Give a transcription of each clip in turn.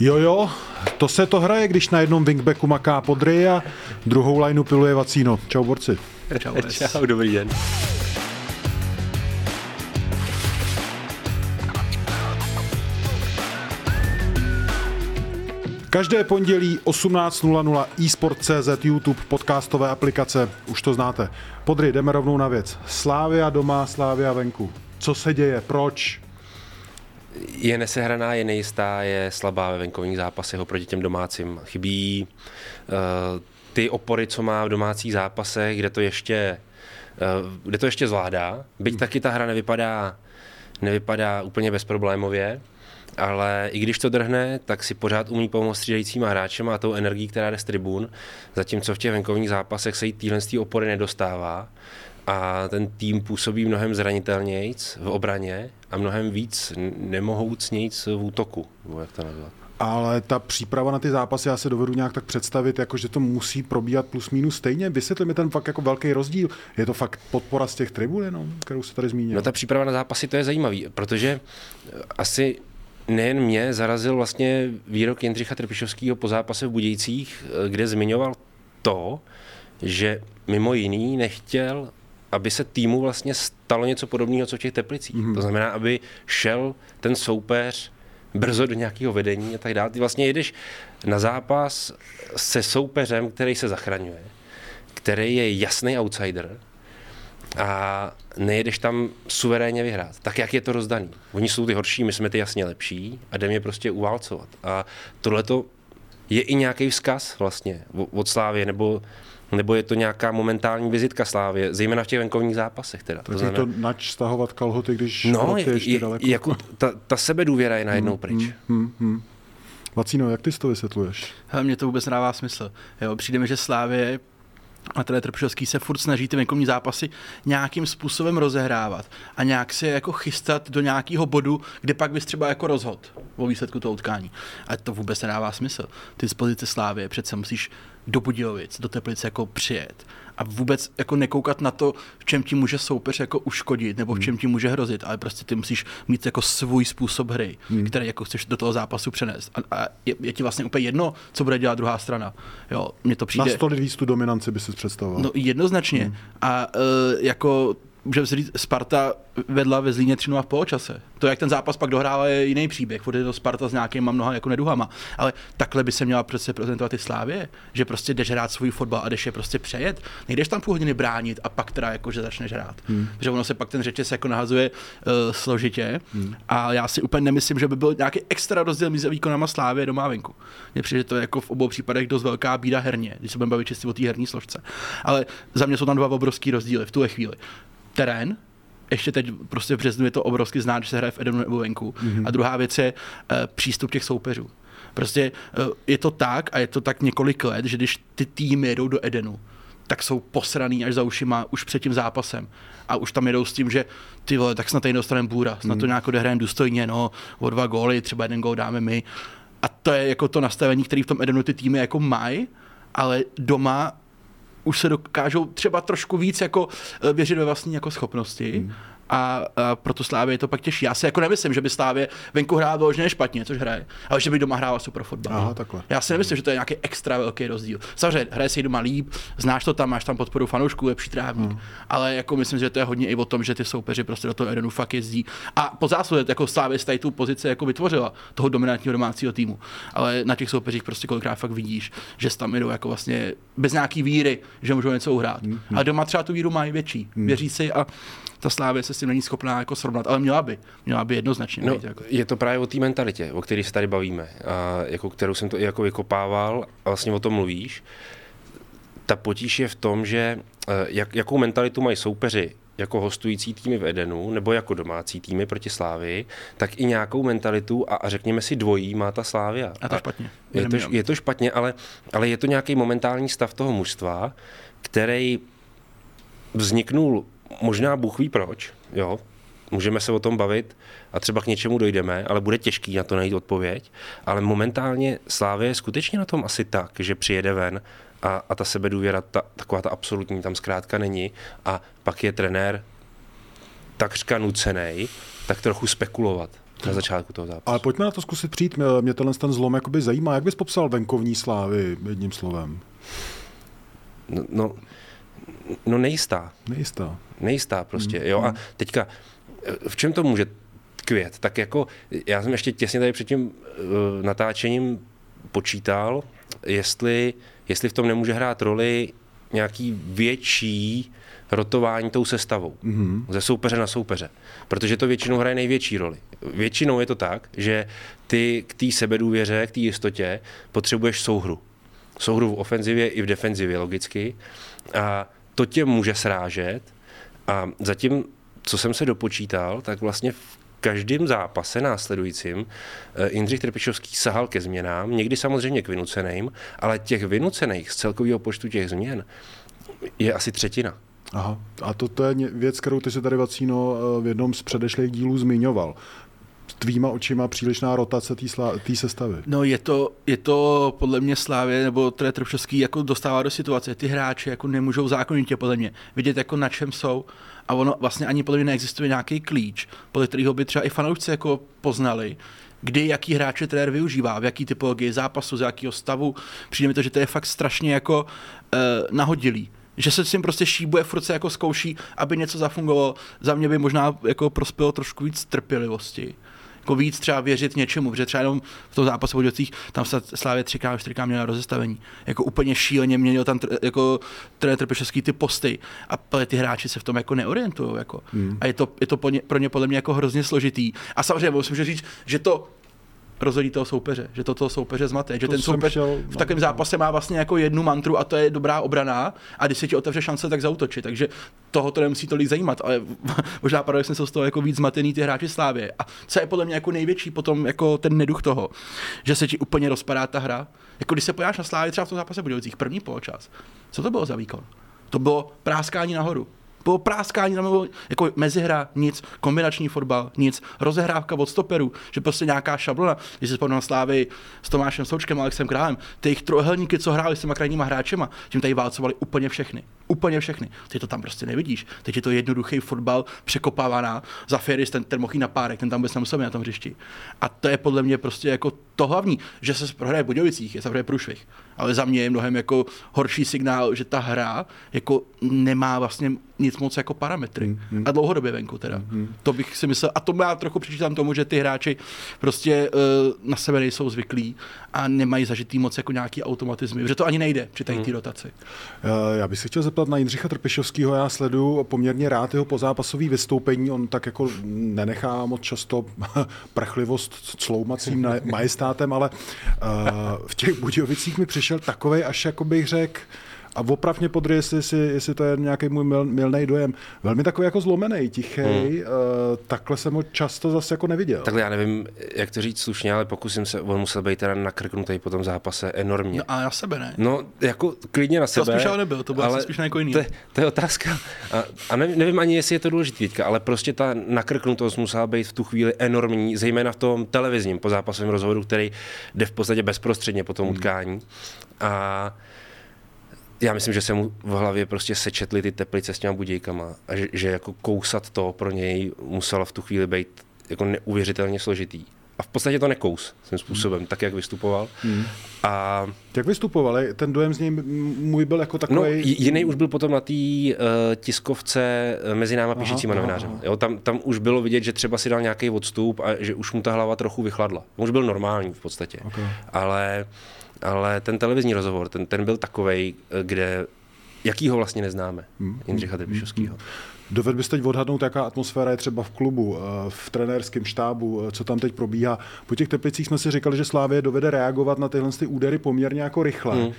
Jo, jo, to se to hraje, když na jednom wingbacku maká Podry a druhou lineu piluje Vacíno. Čau, borci. Čau, Čau dobrý den. Každé pondělí 18.00 eSport.cz, YouTube, podcastové aplikace, už to znáte. Podry, jdeme rovnou na věc. Slávia doma, Slávia venku. Co se děje, proč? Je nesehraná, je nejistá, je slabá ve venkovních zápasech oproti těm domácím. Chybí uh, ty opory, co má v domácích zápasech, kde to ještě, uh, kde to ještě zvládá. Byť taky ta hra nevypadá, nevypadá úplně bezproblémově, ale i když to drhne, tak si pořád umí pomoct střídajícíma hráčem a tou energií, která jde z tribun, zatímco v těch venkovních zápasech se jí týhle opory nedostává a ten tým působí mnohem zranitelnějc v obraně a mnohem víc nemohoucnějc v útoku, jak to nazvat. Ale ta příprava na ty zápasy, já se dovedu nějak tak představit, jako že to musí probíhat plus minus stejně. Vysvětli mi ten fakt jako velký rozdíl. Je to fakt podpora z těch tribun jenom, kterou se tady zmínil? No ta příprava na zápasy, to je zajímavý, protože asi nejen mě zarazil vlastně výrok Jindřicha Trpišovského po zápase v Budějcích, kde zmiňoval to, že mimo jiný nechtěl, aby se týmu vlastně stalo něco podobného, co v těch Teplicích. Mm-hmm. To znamená, aby šel ten soupeř brzo do nějakého vedení a tak dále. Ty vlastně jedeš na zápas se soupeřem, který se zachraňuje, který je jasný outsider, a nejedeš tam suverénně vyhrát. Tak jak je to rozdaný? Oni jsou ty horší, my jsme ty jasně lepší a jdeme je prostě uválcovat. A tohle je i nějaký vzkaz vlastně od Slávě, nebo nebo je to nějaká momentální vizitka Slávě, zejména v těch venkovních zápasech. Teda. Tak to znamená, je to nač stahovat kalhoty, když no, je ještě je, daleko. Jako ta, ta sebedůvěra je najednou hmm, pryč. Hmm, hmm, hmm. Vacíno, jak ty to vysvětluješ? Mně to vůbec nedává smysl. Jo, přijde mi, že Slávě a tedy Trpšovský se furt snaží ty venkovní zápasy nějakým způsobem rozehrávat a nějak se jako chystat do nějakého bodu, kde pak bys třeba jako rozhod o výsledku toho utkání. A to vůbec nedává smysl. Ty z pozice Slávy přece musíš do Budějovic, do Teplice jako přijet a vůbec jako nekoukat na to, v čem ti může soupeř jako uškodit nebo v čem ti může hrozit, ale prostě ty musíš mít jako svůj způsob hry, hmm. který jako chceš do toho zápasu přenést. A, a je, je, ti vlastně úplně jedno, co bude dělat druhá strana. Jo, mně to přijde... Na víc tu dominanci by si představoval. No jednoznačně. Hmm. A uh, jako můžeme si říct, Sparta vedla ve Zlíně 3 v poločase. To, jak ten zápas pak dohrává, je jiný příběh. Furt je to Sparta s nějakýma mnoha jako neduhama. Ale takhle by se měla přece prezentovat i Slávě, že prostě jdeš hrát svůj fotbal a jdeš je prostě přejet. Nejdeš tam půl hodiny bránit a pak teda jako, že začneš hrát. Hmm. Že ono se pak ten řetěz jako nahazuje uh, složitě. Hmm. A já si úplně nemyslím, že by byl nějaký extra rozdíl mezi výkonama Slávy a doma venku. Mně přijde, že to je jako v obou případech dost velká bída herně, když se budeme bavit čistě o té herní složce. Ale za mě jsou tam dva obrovský rozdíly v tuhle chvíli terén, ještě teď prostě v březnu je to obrovsky znát, že se hraje v Edenu nebo venku. Mm-hmm. A druhá věc je uh, přístup těch soupeřů. Prostě uh, je to tak a je to tak několik let, že když ty týmy jedou do Edenu, tak jsou posraný až za ušima už před tím zápasem. A už tam jedou s tím, že ty vole, tak snad tady dostaneme bůra, snad to mhm. nějak odehrajeme důstojně, no, o dva góly, třeba jeden gól dáme my. A to je jako to nastavení, které v tom Edenu ty týmy jako mají, ale doma už se dokážou třeba trošku víc jako eh, věřit ve vlastní jako schopnosti. Hmm a, a proto Slávě je to pak těžší. Já si jako nemyslím, že by Slávě venku hrála vyloženě špatně, což hraje, ale že by doma hrála super fotbal. Aha, takhle. Já si nemyslím, že to je nějaký extra velký rozdíl. Samozřejmě, hraje si doma líp, znáš to tam, máš tam podporu fanoušků, lepší trávník, hmm. ale jako myslím, že to je hodně i o tom, že ty soupeři prostě do toho Edenu fakt jezdí. A po zásluze jako Slávě z tu pozici jako vytvořila toho dominantního domácího týmu. Ale na těch soupeřích prostě kolikrát fakt vidíš, že tam jdou jako vlastně bez nějaký víry, že můžou něco uhrát. Hmm. A doma třeba tu víru mají větší. Hmm. Věří si a ta Slávě se s tím není schopná jako srovnat, ale měla by, měla by jednoznačně. No, být, jako. Je to právě o té mentalitě, o které se tady bavíme, a jako kterou jsem to i jako vykopával a vlastně o tom mluvíš. Ta potíž je v tom, že eh, jak, jakou mentalitu mají soupeři jako hostující týmy v Edenu nebo jako domácí týmy proti Slávii, tak i nějakou mentalitu a, a řekněme si dvojí má ta Slávia. A to špatně. Je to, je to špatně, ale, ale je to nějaký momentální stav toho mužstva, který vzniknul možná Bůh ví proč, jo, můžeme se o tom bavit a třeba k něčemu dojdeme, ale bude těžký na to najít odpověď. Ale momentálně Slávě je skutečně na tom asi tak, že přijede ven a, a ta sebedůvěra, ta, taková ta absolutní tam zkrátka není a pak je trenér takřka nucený, tak trochu spekulovat na začátku toho zápasu. Ale pojďme na to zkusit přijít. Mě, tenhle ten zlom jakoby zajímá. Jak bys popsal venkovní slávy jedním slovem? No, no, no nejistá. Nejistá. Nejistá prostě, mm. jo. A teďka, v čem to může tkvět? Tak jako, já jsem ještě těsně tady před tím uh, natáčením počítal, jestli, jestli v tom nemůže hrát roli nějaký větší rotování tou sestavou. Mm-hmm. Ze soupeře na soupeře. Protože to většinou hraje největší roli. Většinou je to tak, že ty k té sebedůvěře, k té jistotě potřebuješ souhru. Souhru v ofenzivě i v defenzivě logicky. A to tě může srážet. A zatím, co jsem se dopočítal, tak vlastně v každém zápase následujícím eh, Jindřich Trpišovský sahal ke změnám, někdy samozřejmě k vynuceným, ale těch vynucených z celkového počtu těch změn je asi třetina. Aha, a to, to je věc, kterou ty si tady, Vacíno, eh, v jednom z předešlých dílů zmiňoval. Tvýma očima přílišná rotace té sestavy. No je to, je to podle mě Slávě nebo trenér Trpšovský jako dostává do situace. Ty hráči jako nemůžou zákonitě podle mě vidět jako na čem jsou a ono vlastně ani podle mě neexistuje nějaký klíč, podle kterého by třeba i fanoušci jako poznali, kdy jaký hráče trenér využívá, v jaký typologii zápasu, z jakého stavu. Přijde mi to, že to je fakt strašně jako uh, nahodilý že se s tím prostě šíbuje, furt se jako zkouší, aby něco zafungovalo. Za mě by možná jako prospělo trošku víc trpělivosti jako víc třeba věřit něčemu, protože třeba jenom v tom zápase v tam se Slávě třikrát, čtyřikrát měl rozestavení. Jako úplně šíleně měnil tam jako trenér Trpešovský ty posty a ty hráči se v tom jako neorientují. Jako. Hmm. A je to, je to pro ně, pro ně podle mě jako hrozně složitý. A samozřejmě musím říct, že to rozhodí toho soupeře, že to toho soupeře zmate, že to ten soupeř v takovém zápase má vlastně jako jednu mantru a to je dobrá obrana a když se ti otevře šance, tak zautočit, takže toho to nemusí tolik zajímat, ale možná paradoxně jsou z toho jako víc zmatený ty hráči Slávě. A co je podle mě jako největší potom jako ten neduch toho, že se ti úplně rozpadá ta hra. Jako když se pojáš na Slávě třeba v tom zápase Budějovicích, první poločas, co to bylo za výkon? To bylo práskání nahoru po práskání tam jako mezihra, nic, kombinační fotbal, nic, rozehrávka od stoperu, že prostě nějaká šablona, když se vzpomínám na Slávy s Tomášem Součkem, Alexem Králem, ty jejich trojuhelníky, co hráli s těma krajníma hráčema, tím tady válcovali úplně všechny. Úplně všechny. Ty to tam prostě nevidíš. Teď je to jednoduchý fotbal, překopávaná. Za Ferris, ten, ten mohl na párek, ten tam vůbec nemusel na tom hřišti. A to je podle mě prostě jako to hlavní, že se prohraje v Budějovicích, je samozřejmě průšvih. Ale za mě je mnohem jako horší signál, že ta hra jako nemá vlastně nic moc jako parametry. Hmm, hmm. A dlouhodobě venku teda. Hmm. To bych si myslel. A to já trochu přičítám tomu, že ty hráči prostě uh, na sebe nejsou zvyklí a nemají zažitý moc jako nějaký automatizmy. Že to ani nejde při té hmm. rotaci. Já bych se chtěl zeptat na Jindřicha Trpišovského. Já sleduju poměrně rád jeho pozápasový vystoupení. On tak jako nenechá moc často prchlivost cloumacím majestátem, ale uh, v těch Budějovicích mi přišel takový, až jako bych řekl, a opravně podry, jestli, jestli, jestli to je nějaký můj mil, milný dojem. Velmi takový jako zlomený, tichý, hmm. uh, takhle jsem ho často zase jako neviděl. Takhle já nevím, jak to říct slušně, ale pokusím se, on musel být teda nakrknutý po tom zápase enormně. No a na sebe ne? No, jako klidně na sebe. To spíš ale nebyl, to bylo ale spíš na jako jiný. To, to je otázka. A, a nevím, nevím, ani, jestli je to důležité teďka, ale prostě ta nakrknutost musela být v tu chvíli enormní, zejména v tom televizním pozápasovém rozhovoru, který jde v podstatě bezprostředně po tom hmm. utkání. A já myslím, že se mu v hlavě prostě sečetly ty teplice s těma budějkama a že, že jako kousat to pro něj muselo v tu chvíli být jako neuvěřitelně složitý. A v podstatě to nekous tím způsobem, hmm. tak jak vystupoval. Hmm. A jak vystupoval? Ten dojem z něj můj byl jako takový. No, jiný už byl potom na té uh, tiskovce eh, mezi náma píšícíma novinářem. Jo, tam, tam už bylo vidět, že třeba si dal nějaký odstup a že už mu ta hlava trochu vychladla. Už byl normální v podstatě. Okay. Ale uh, ale ten televizní rozhovor, ten, ten byl takový, kde jakýho vlastně neznáme, hmm. Jindřicha Trpišovského. Hmm. Doved bys teď odhadnout, jaká atmosféra je třeba v klubu, eh, v trenérském štábu, eh, co tam teď probíhá. Po těch teplicích jsme si říkali, že Slávě dovede reagovat na tyhle ty údery poměrně jako rychle. Hmm.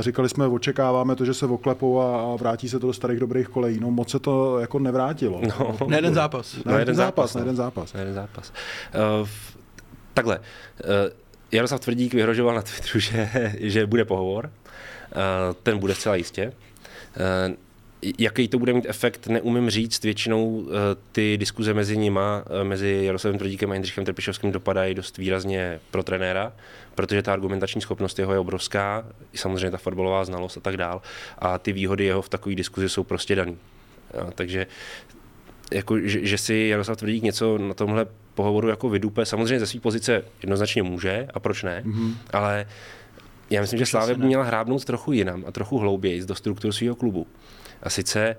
Říkali jsme, očekáváme to, že se oklepou a vrátí se to do starých dobrých kolejí. No moc se to jako nevrátilo. No, na jeden zápas. Na, na jeden zápas, na jeden zápas. Na jeden zápas. Uh, takhle. Uh, Jaroslav Tvrdík vyhrožoval na Twitteru, že, že bude pohovor. Uh, ten bude zcela jistě. Uh, jaký to bude mít efekt, neumím říct. Většinou eh, ty diskuze mezi nima, eh, mezi Jaroslavem Tvrdíkem a Jindřichem Trpišovským dopadají dost výrazně pro trenéra, protože ta argumentační schopnost jeho je obrovská, samozřejmě ta fotbalová znalost a tak dál. A ty výhody jeho v takové diskuzi jsou prostě daný. takže jako, že, že si Jaroslav Tvrdík něco na tomhle pohovoru jako vydupe, samozřejmě ze své pozice jednoznačně může a proč ne, mm-hmm. ale já myslím, že Slávě by měla hrábnout trochu jinam a trochu hlouběji do struktur svého klubu. A sice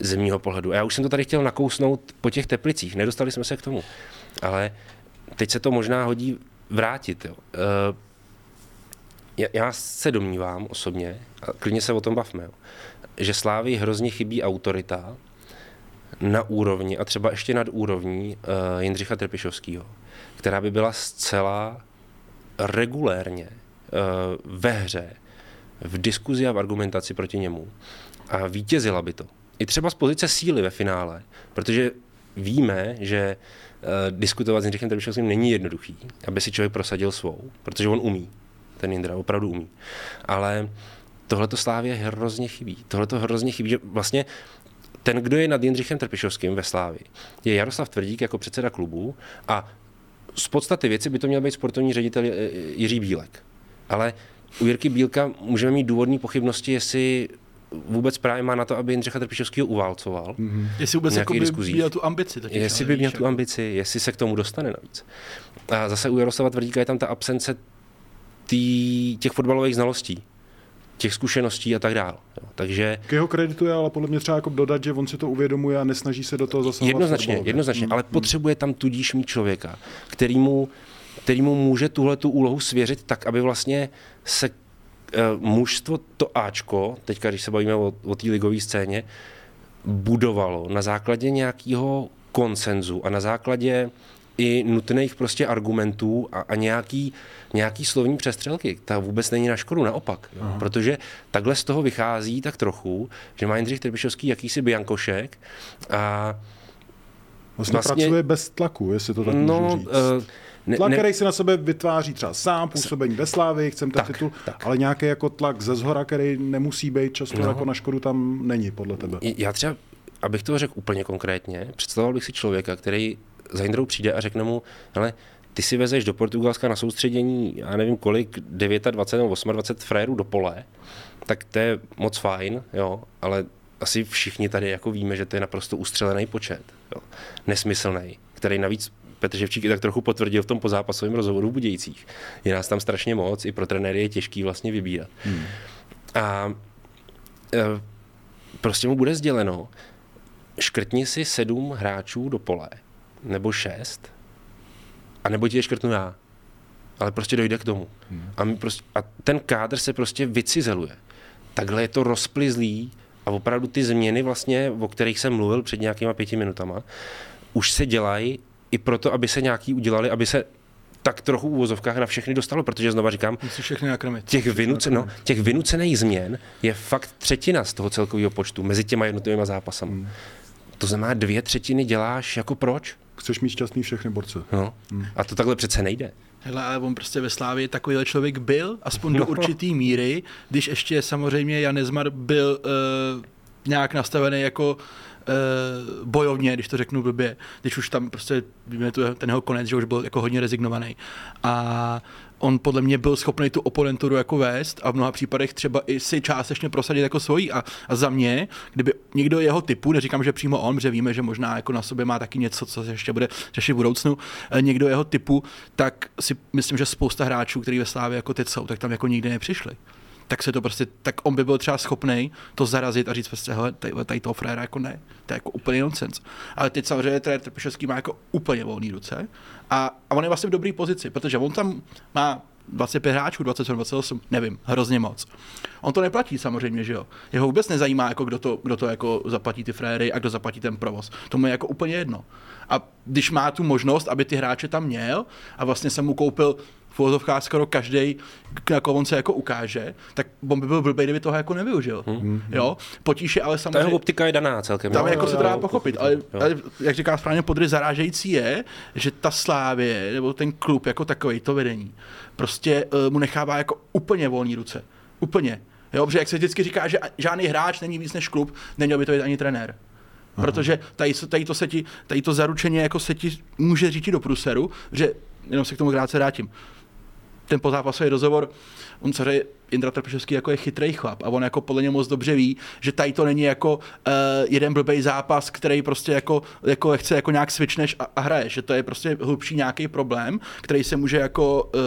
z mýho pohledu. Já už jsem to tady chtěl nakousnout po těch teplicích, nedostali jsme se k tomu. Ale teď se to možná hodí vrátit. Jo. Eh, já se domnívám osobně, a klidně se o tom bavme, jo, že Slávy hrozně chybí autorita na úrovni a třeba ještě nad úrovní uh, Jindřicha Trpišovského, která by byla zcela regulérně uh, ve hře, v diskuzi a v argumentaci proti němu a vítězila by to. I třeba z pozice síly ve finále, protože víme, že uh, diskutovat s Jindřichem Trbišovským není jednoduchý, aby si člověk prosadil svou, protože on umí. Ten Jindra opravdu umí. Ale tohle to Slávě hrozně chybí. Tohle to hrozně chybí, že vlastně ten, kdo je nad Jindřichem Trpišovským ve Slávi, je Jaroslav Tvrdík jako předseda klubu a z podstaty věci by to měl být sportovní ředitel Jiří Bílek. Ale u Jirky Bílka můžeme mít důvodné pochybnosti, jestli vůbec právě má na to, aby Jindřicha Trpišovského uvalcoval. Mm-hmm. Jestli vůbec jako by měl tu ambici. Totiž, jestli by měl tu ambici, jestli se k tomu dostane navíc. A zase u Jaroslava Tvrdíka je tam ta absence tý, těch fotbalových znalostí těch zkušeností a tak dále. Takže... K jeho kreditu je ale podle mě třeba jako dodat, že on si to uvědomuje a nesnaží se do toho zasahovat. Jednoznačně, fotbalově. jednoznačně, hmm. ale potřebuje tam tudíž mít člověka, který mu, který mu může tuhle tu úlohu svěřit tak, aby vlastně se uh, mužstvo, to Ačko, teďka když se bavíme o, o té ligové scéně, budovalo na základě nějakého konsenzu a na základě i nutných prostě argumentů a, a nějaký, nějaký slovní přestřelky. Ta vůbec není na škodu, naopak. Jo. Protože takhle z toho vychází tak trochu, že má Jindřich Trbišovský jakýsi biankošek a Vlastně, vlastně pracuje bez tlaku, jestli to tak no, můžu říct. Uh, ne, tlak, ne, který si na sebe vytváří třeba sám, působení ve slávy, chcem ten tak, titul, tak. ale nějaký jako tlak ze zhora, který nemusí být často no. jako na škodu, tam není podle tebe. Já třeba, abych to řekl úplně konkrétně, představoval bych si člověka, který za Jindrou přijde a řekne mu, ale ty si vezeš do Portugalska na soustředění, já nevím kolik, 29 nebo 28 frajerů do pole, tak to je moc fajn, jo, ale asi všichni tady jako víme, že to je naprosto ustřelený počet, jo, nesmyslný, který navíc Petr Ževčík i tak trochu potvrdil v tom pozápasovém rozhovoru v Budějcích. Je nás tam strašně moc, i pro trenéry je těžký vlastně vybírat. Hmm. A e, prostě mu bude sděleno, škrtni si sedm hráčů do pole, nebo šest, a nebo ti je škrtnu já. Ale prostě dojde k tomu. Hmm. A, my prostě, a ten kádr se prostě vycizeluje. Takhle je to rozplizlý a opravdu ty změny vlastně, o kterých jsem mluvil před nějakýma pěti minutama, už se dělají i proto, aby se nějaký udělali, aby se tak trochu úvozovkách na všechny dostalo, protože znova říkám, všechny těch, vynuce, no, těch vynucených změn je fakt třetina z toho celkového počtu mezi těma jednotlivými zápasami. Hmm. To znamená, dvě třetiny děláš jako proč? Chceš mít šťastný všechny borce. No. Hmm. A to takhle přece nejde. Hele, ale on prostě ve Slávě takovýhle člověk byl, aspoň do no. určitý míry, když ještě samozřejmě Jan Nezmar byl uh, nějak nastavený jako uh, bojovně, když to řeknu blbě, když už tam prostě, víme tu ten jeho konec, že už byl jako hodně rezignovaný. A on podle mě byl schopný tu oponenturu jako vést a v mnoha případech třeba i si částečně prosadit jako svojí. A, a za mě, kdyby někdo jeho typu, neříkám, že přímo on, protože víme, že možná jako na sobě má taky něco, co se ještě bude řešit v budoucnu, eh, někdo jeho typu, tak si myslím, že spousta hráčů, kteří ve Slávě jako teď jsou, tak tam jako nikdy nepřišli tak se to prostě, tak on by byl třeba schopný to zarazit a říct prostě, hele, tady, tady toho fréra jako ne, to je jako úplně nonsens. Ale teď samozřejmě trenér Trpišovský má jako úplně volný ruce a, a on je vlastně v dobré pozici, protože on tam má 25 hráčů, 27, 28, nevím, hrozně moc. On to neplatí samozřejmě, že jo. Jeho vůbec nezajímá, jako kdo to, kdo to jako zaplatí ty fréry a kdo zaplatí ten provoz. To mu je jako úplně jedno. A když má tu možnost, aby ty hráče tam měl a vlastně jsem mu koupil v skoro každý, na koho on se jako ukáže, tak on by byl blbý, kdyby toho jako nevyužil. Hmm. Jo? Potíž je ale Ta samozřejmě... jeho optika je daná celkem. Tam jo. jako se to jo, dá jo, pochopit, ale, ale, jak říká správně Podry, zarážející je, že ta Slávě, nebo ten klub jako takový, to vedení, prostě uh, mu nechává jako úplně volné ruce. Úplně. Jo, protože jak se vždycky říká, že žádný hráč není víc než klub, neměl by to být ani trenér. Protože tady, tady, to se ti, tady to zaručeně jako se ti může říct do pruseru, že jenom se k tomu krátce vrátím ten pozápasový rozhovor, on řekl, Indra Trpišovský jako je chytrý chlap a on jako podle něj moc dobře ví, že tady to není jako uh, jeden blbý zápas, který prostě jako, jako chce jako nějak switchneš a, a hraješ, že to je prostě hlubší nějaký problém, který se může jako uh,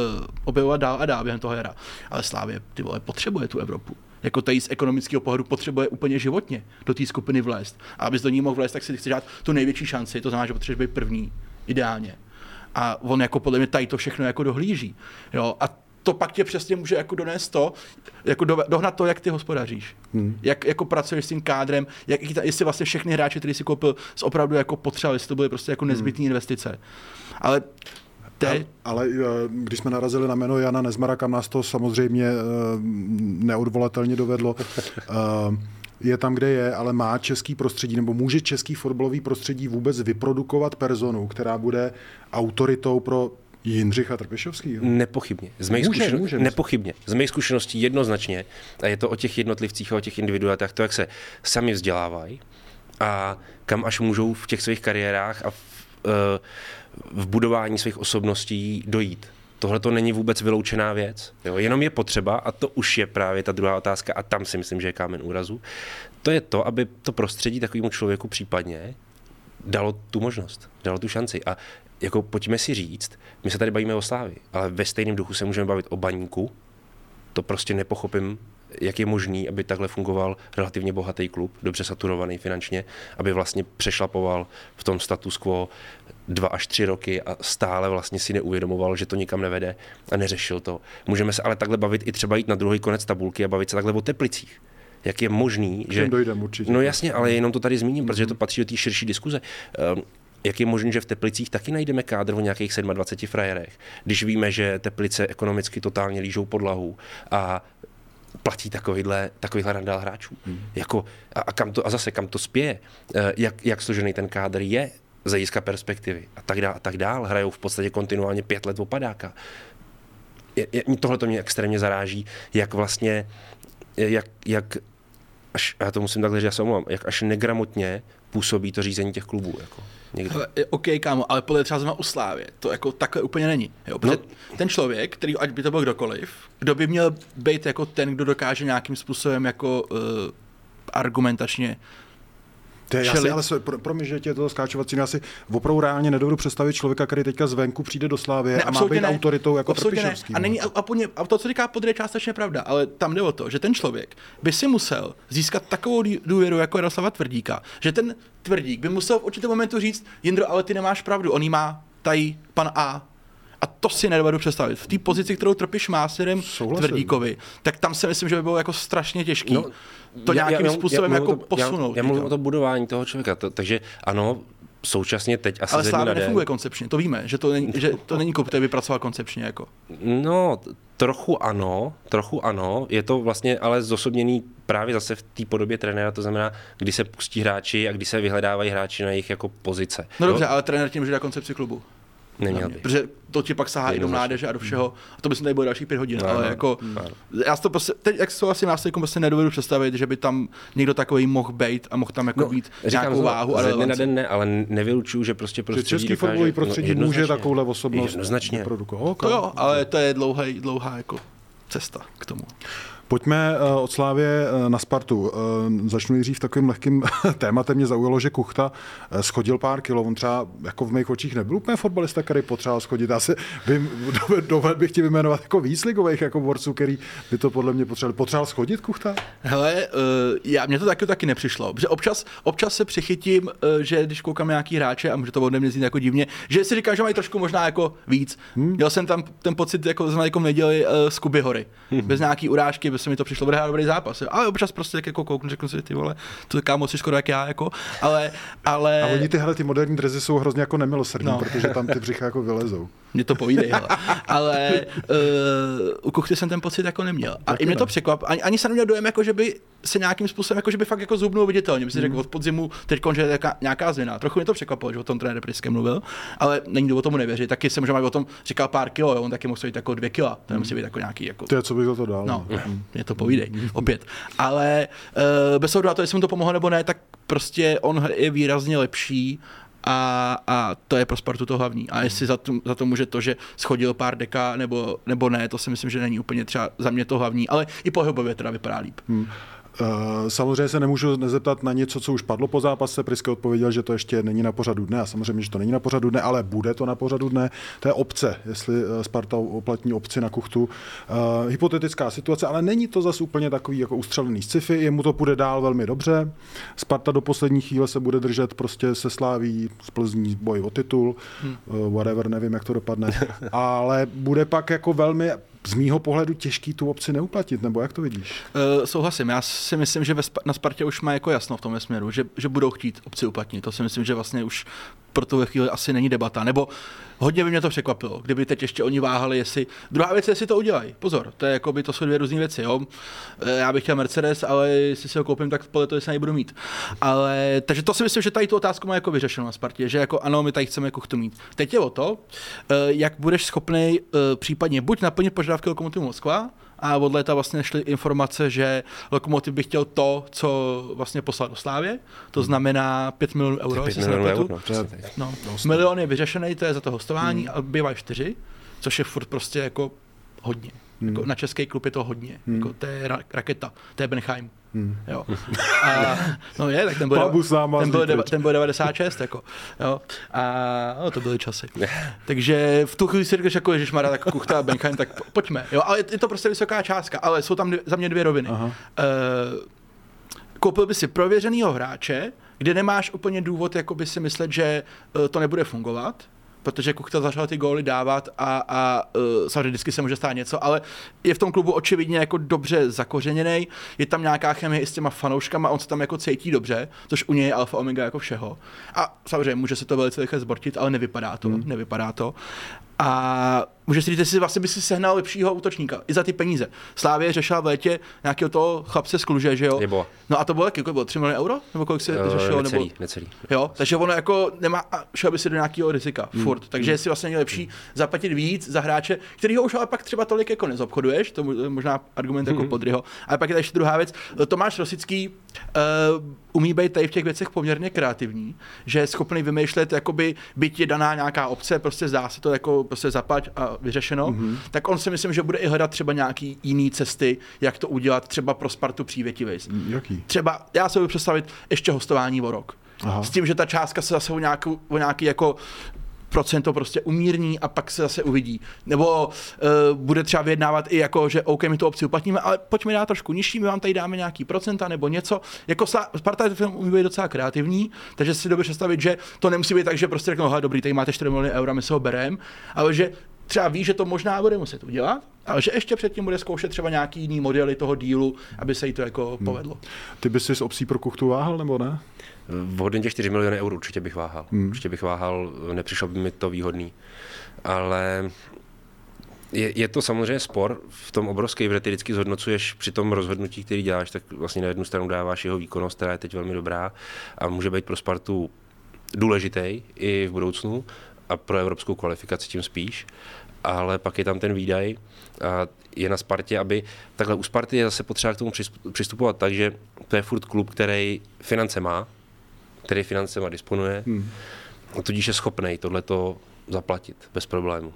objevovat dál a dál během toho hra. Ale Slávě, ty vole, potřebuje tu Evropu. Jako tady z ekonomického pohledu potřebuje úplně životně do té skupiny vlézt. A abys do ní mohl vlézt, tak si chce dát tu největší šanci, to znamená, že potřebuješ být první, ideálně a on jako podle mě tady to všechno jako dohlíží. Jo? A to pak tě přesně může jako donést to, jako do, dohnat to, jak ty hospodaříš. Hmm. Jak jako pracuješ s tím kádrem, jak, jestli vlastně všechny hráče, který si koupil, z opravdu jako potřeboval, jestli to byly prostě jako nezbytné investice. Ale te, Ale eh, když jsme narazili na jméno Jana Nezmara, kam nás to samozřejmě eh, neodvolatelně dovedlo, eh, je tam, kde je, ale má český prostředí, nebo může český fotbalový prostředí vůbec vyprodukovat personu, která bude autoritou pro Jindřicha Trpišovského? Nepochybně. Z mých Může, zkušen... může. Nepochybně. Z mých zkušeností jednoznačně. A je to o těch jednotlivcích a o těch individualitách, to, jak se sami vzdělávají a kam až můžou v těch svých kariérách a v, eh, v budování svých osobností dojít. Tohle to není vůbec vyloučená věc. Jo? Jenom je potřeba, a to už je právě ta druhá otázka, a tam si myslím, že je kámen úrazu, to je to, aby to prostředí takovému člověku případně dalo tu možnost, dalo tu šanci. A jako pojďme si říct, my se tady bavíme o Slávi, ale ve stejném duchu se můžeme bavit o baníku. To prostě nepochopím, jak je možný, aby takhle fungoval relativně bohatý klub, dobře saturovaný finančně, aby vlastně přešlapoval v tom status quo dva až tři roky a stále vlastně si neuvědomoval, že to nikam nevede a neřešil to. Můžeme se ale takhle bavit i třeba jít na druhý konec tabulky a bavit se takhle o Teplicích. Jak je možný, že... dojdem určitě. No jasně, ale jenom to tady zmíním, protože to patří do té širší diskuze. Ehm, jak je možné, že v Teplicích taky najdeme kádr o nějakých 27 frajerech, když víme, že Teplice ekonomicky totálně lížou podlahu a platí takovýhle, takovýhle randál hráčů. Hmm. Jako, a, a, kam to, a zase kam to spěje, Eh, jak, jak složený ten kádr je z hlediska perspektivy a tak dál, a tak dál. Hrajou v podstatě kontinuálně pět let opadáka. Tohle to mě extrémně zaráží, jak vlastně, jak, jak až, já to musím takhle říct, já se omlouvám, jak až negramotně působí to řízení těch klubů. Jako. Hele, OK, kámo, ale podle třeba zrovna u Slávě, to jako takhle úplně není. Jo? Protože no. ten člověk, který, ať by to byl kdokoliv, kdo by měl být jako ten, kdo dokáže nějakým způsobem jako uh, argumentačně To je, já si, Čili- ale pro, pro mě, že tě to skáčovací, já si opravdu reálně nedovedu představit člověka, který teďka zvenku přijde do Slávy a má být autoritou jako ne. A, není, a, a, ně- a to, co říká Podry, je částečně pravda, ale tam jde o to, že ten člověk by si musel získat takovou důvěru jako Jaroslava Tvrdíka, že ten Tvrdík by musel v určitém momentu říct, Jindro, ale ty nemáš pravdu, on jí má tady pan A. A to si nedovedu představit. V té pozici, kterou trpíš Souhlasím. Tvrdíkovi, tak tam si myslím, že by bylo jako strašně těžký No, to já- nějakým já- způsobem já jako mluvím o to- posunout. Já, já mluvím o to budování toho člověka, to, takže ano, současně teď asi ale den. nefunguje koncepčně, to víme, že to není, že to není klub, který by pracoval koncepčně. Jako. No, trochu ano, trochu ano. Je to vlastně ale zosobněný právě zase v té podobě trenéra, to znamená, kdy se pustí hráči a kdy se vyhledávají hráči na jejich jako pozice. No Jo? dobře, ale trenér tím může dát koncepci klubu. Neměl by. Protože to ti pak sahá i do mládeže a do všeho. A to by se tady bylo dalších pět hodin. No, ale no, jako, no. já si to prostě, teď, jak jsou asi nás prostě nedovedu představit, že by tam někdo takový mohl být a mohl tam jako být nějakou znovu, váhu a ze dne na den ne, ale nevylučuju, že prostě prostředí český dokáže- fotbalový prostředí no, může takovouhle osobnost Jednoznačně. vyprodukovat. Ok. To jo, ale to je dlouhý, dlouhá jako cesta k tomu. Pojďme eh, od Slávě eh, na Spartu. Eh, začnu nejdřív takovým lehkým tématem. Mě zaujalo, že Kuchta schodil pár kilo. On třeba jako v mých očích nebyl úplně fotbalista, který potřeboval schodit. Já si vím, dovedl bych ti vyjmenovat jako víc ligových jako borců, který by to podle mě potřeboval. Potřeboval schodit Kuchta? Hele, já, mě to taky, taky nepřišlo. Protože občas, občas se přichytím, že když koukám nějaký hráče, a může to ode mě znít jako divně, že si říkám, že mají trošku možná jako víc. Hmm. Měl jsem tam ten pocit, jako jsme jako neděli uh, z Kuby hory. Hmm. Bez nějaký urážky, bez se mi to přišlo odehrát dobrý zápas. Ale občas prostě tak jako kouknu, řeknu si, ty vole, to kámo si skoro jak já, jako, ale, ale... A oni tyhle ty moderní drezy jsou hrozně jako nemilosrdní, no. protože tam ty břicha jako vylezou. Mně to povídej, hele. ale uh, u Kuchty jsem ten pocit jako neměl. A Taky i mě to překvap. Ani, ani jsem neměl dojem, jako, že by se nějakým způsobem, jako, že by fakt jako zubnul viditelně. Si řekl mm. od podzimu, teď že je nějaká, nějaká změna. Trochu mě to překvapilo, že o tom trenér Priske mluvil, ale není důvod tomu nevěřit. Taky jsem, že o tom říkal pár kilo, jo? on taky musí být jako dvě kila. To musí být jako nějaký. Jako... To je, co bych to dal. No, mm. mě to povídej, opět. Ale uh, bez ohledu na to, jestli mu to pomohlo nebo ne, tak prostě on je výrazně lepší a, a to je pro Spartu to hlavní. A jestli za to, za to může to, že schodil pár deka nebo, nebo ne, to si myslím, že není úplně třeba za mě to hlavní, ale i pohybově teda vypadá líp. Hmm. Eh, samozřejmě se nemůžu nezeptat na něco, co už padlo po zápase. Priske odpověděl, že to ještě není na pořadu dne a samozřejmě, že to není na pořadu dne, ale bude to na pořadu dne. To je obce, jestli eh, Sparta oplatní obci na kuchtu. Uh, hypotetická situace, ale není to zase úplně takový jako ustřelený sci-fi, jemu to půjde dál velmi dobře. Sparta do poslední chvíle se bude držet prostě se sláví z Plzní boj o titul, hmm. uh, whatever, nevím, jak to dopadne, ale bude pak jako velmi z mýho pohledu těžký tu opci neuplatit, nebo jak to vidíš? Uh, souhlasím, já si myslím, že ve na Spartě už má jako jasno v tom směru, že, že budou chtít obci uplatnit. To si myslím, že vlastně už pro tu chvíli asi není debata. Nebo hodně by mě to překvapilo, kdyby teď ještě oni váhali, jestli. Druhá věc je, jestli to udělají. Pozor, to, je jako by, to jsou dvě různé věci. Jo? Eh, já bych chtěl Mercedes, ale jestli si ho koupím, tak podle toho se budu mít. Ale, takže to si myslím, že tady tu otázku má jako vyřešeno na Spartě, že jako ano, my tady chceme jako to mít. Teď je o to, eh, jak budeš schopný případně buď naplnit požadavky Lokomotivy Moskva, a od léta vlastně šly informace, že Lokomotiv by chtěl to, co vlastně poslal do Slávě, to hmm. znamená 5 milionů euro. 5 milionů euro, no, no. Milion je vyřešený, to je za to hostování, hmm. a bývají čtyři, což je furt prostě jako hodně. Hmm. Jako na český klub je to hodně. Hmm. Jako, to je ra- raketa, to je Benheim. Hmm. Jo. A, no je, tak ten byl, ten byl, deva, ten byl 96, jako, jo. A no, to byly časy. Takže v tu chvíli si řekneš, jako Ježišmarja, tak Kuchta a Benheim, tak pojďme. Jo, ale je to prostě vysoká částka, ale jsou tam dvě, za mě dvě roviny. Aha. Uh, koupil by si prověřenýho hráče, kde nemáš úplně důvod jakoby si myslet, že uh, to nebude fungovat, protože Kuchta začal ty góly dávat a, a uh, samozřejmě vždycky se může stát něco, ale je v tom klubu očividně jako dobře zakořeněný, je tam nějaká chemie i s těma fanouškama, on se tam jako cítí dobře, což u něj je alfa omega jako všeho. A samozřejmě může se to velice rychle zbortit, ale nevypadá to, hmm. nevypadá to. A může si říct, jestli vlastně by si sehnal lepšího útočníka i za ty peníze. Slávě řešila v létě nějakého toho chlapce z Kluže, že jo? Nebo. No a to bylo jaký, bylo 3 miliony euro? Nebo kolik se uh, řešilo? Necelý, nebo... necelý. Jo, takže ono jako nemá, šel by si do nějakého rizika, hmm. furt. Takže hmm. si vlastně lepší zaplatit víc za hráče, který ho už ale pak třeba tolik jako nezobchoduješ, to je možná argument jako hmm. podryho. Ale pak je ještě druhá věc. Tomáš Rosický uh, umí být tady v těch věcech poměrně kreativní, že je schopný vymýšlet, jakoby byť je daná nějaká obce, prostě zdá se to jako prostě zapať a vyřešeno, mm-hmm. tak on si myslím, že bude i hledat třeba nějaký jiný cesty, jak to udělat, třeba pro Spartu přívětivý. Jaký? Třeba, já se budu představit ještě hostování o rok. Aha. S tím, že ta částka se zase o nějaký, o nějaký jako procento prostě umírní a pak se zase uvidí. Nebo uh, bude třeba vyjednávat i jako, že OK, my tu opci uplatníme, ale pojďme dát trošku nižší, my vám tady dáme nějaký procenta nebo něco. Jako Sparta je film umí být docela kreativní, takže si dobře představit, že to nemusí být tak, že prostě řeknou, dobrý, tady máte 4 miliony eur, my se ho bereme, ale že třeba ví, že to možná bude muset udělat, ale že ještě předtím bude zkoušet třeba nějaký jiný modely toho dílu, aby se jí to jako hmm. povedlo. Ty bys si s obcí pro kuchtu váhal, nebo ne? V hodně těch 4 miliony eur určitě bych váhal. Hmm. Určitě bych váhal, nepřišlo by mi to výhodný. Ale je, je to samozřejmě spor v tom obrovský, protože ty vždycky zhodnocuješ při tom rozhodnutí, který děláš, tak vlastně na jednu stranu dáváš jeho výkonnost, která je teď velmi dobrá a může být pro Spartu důležitý i v budoucnu a pro evropskou kvalifikaci tím spíš, ale pak je tam ten výdaj a je na Spartě, aby takhle u Sparty je zase potřeba k tomu přistupovat tak, že to je furt klub, který finance má, který financema disponuje, hmm. a tudíž je schopný tohleto zaplatit bez problému.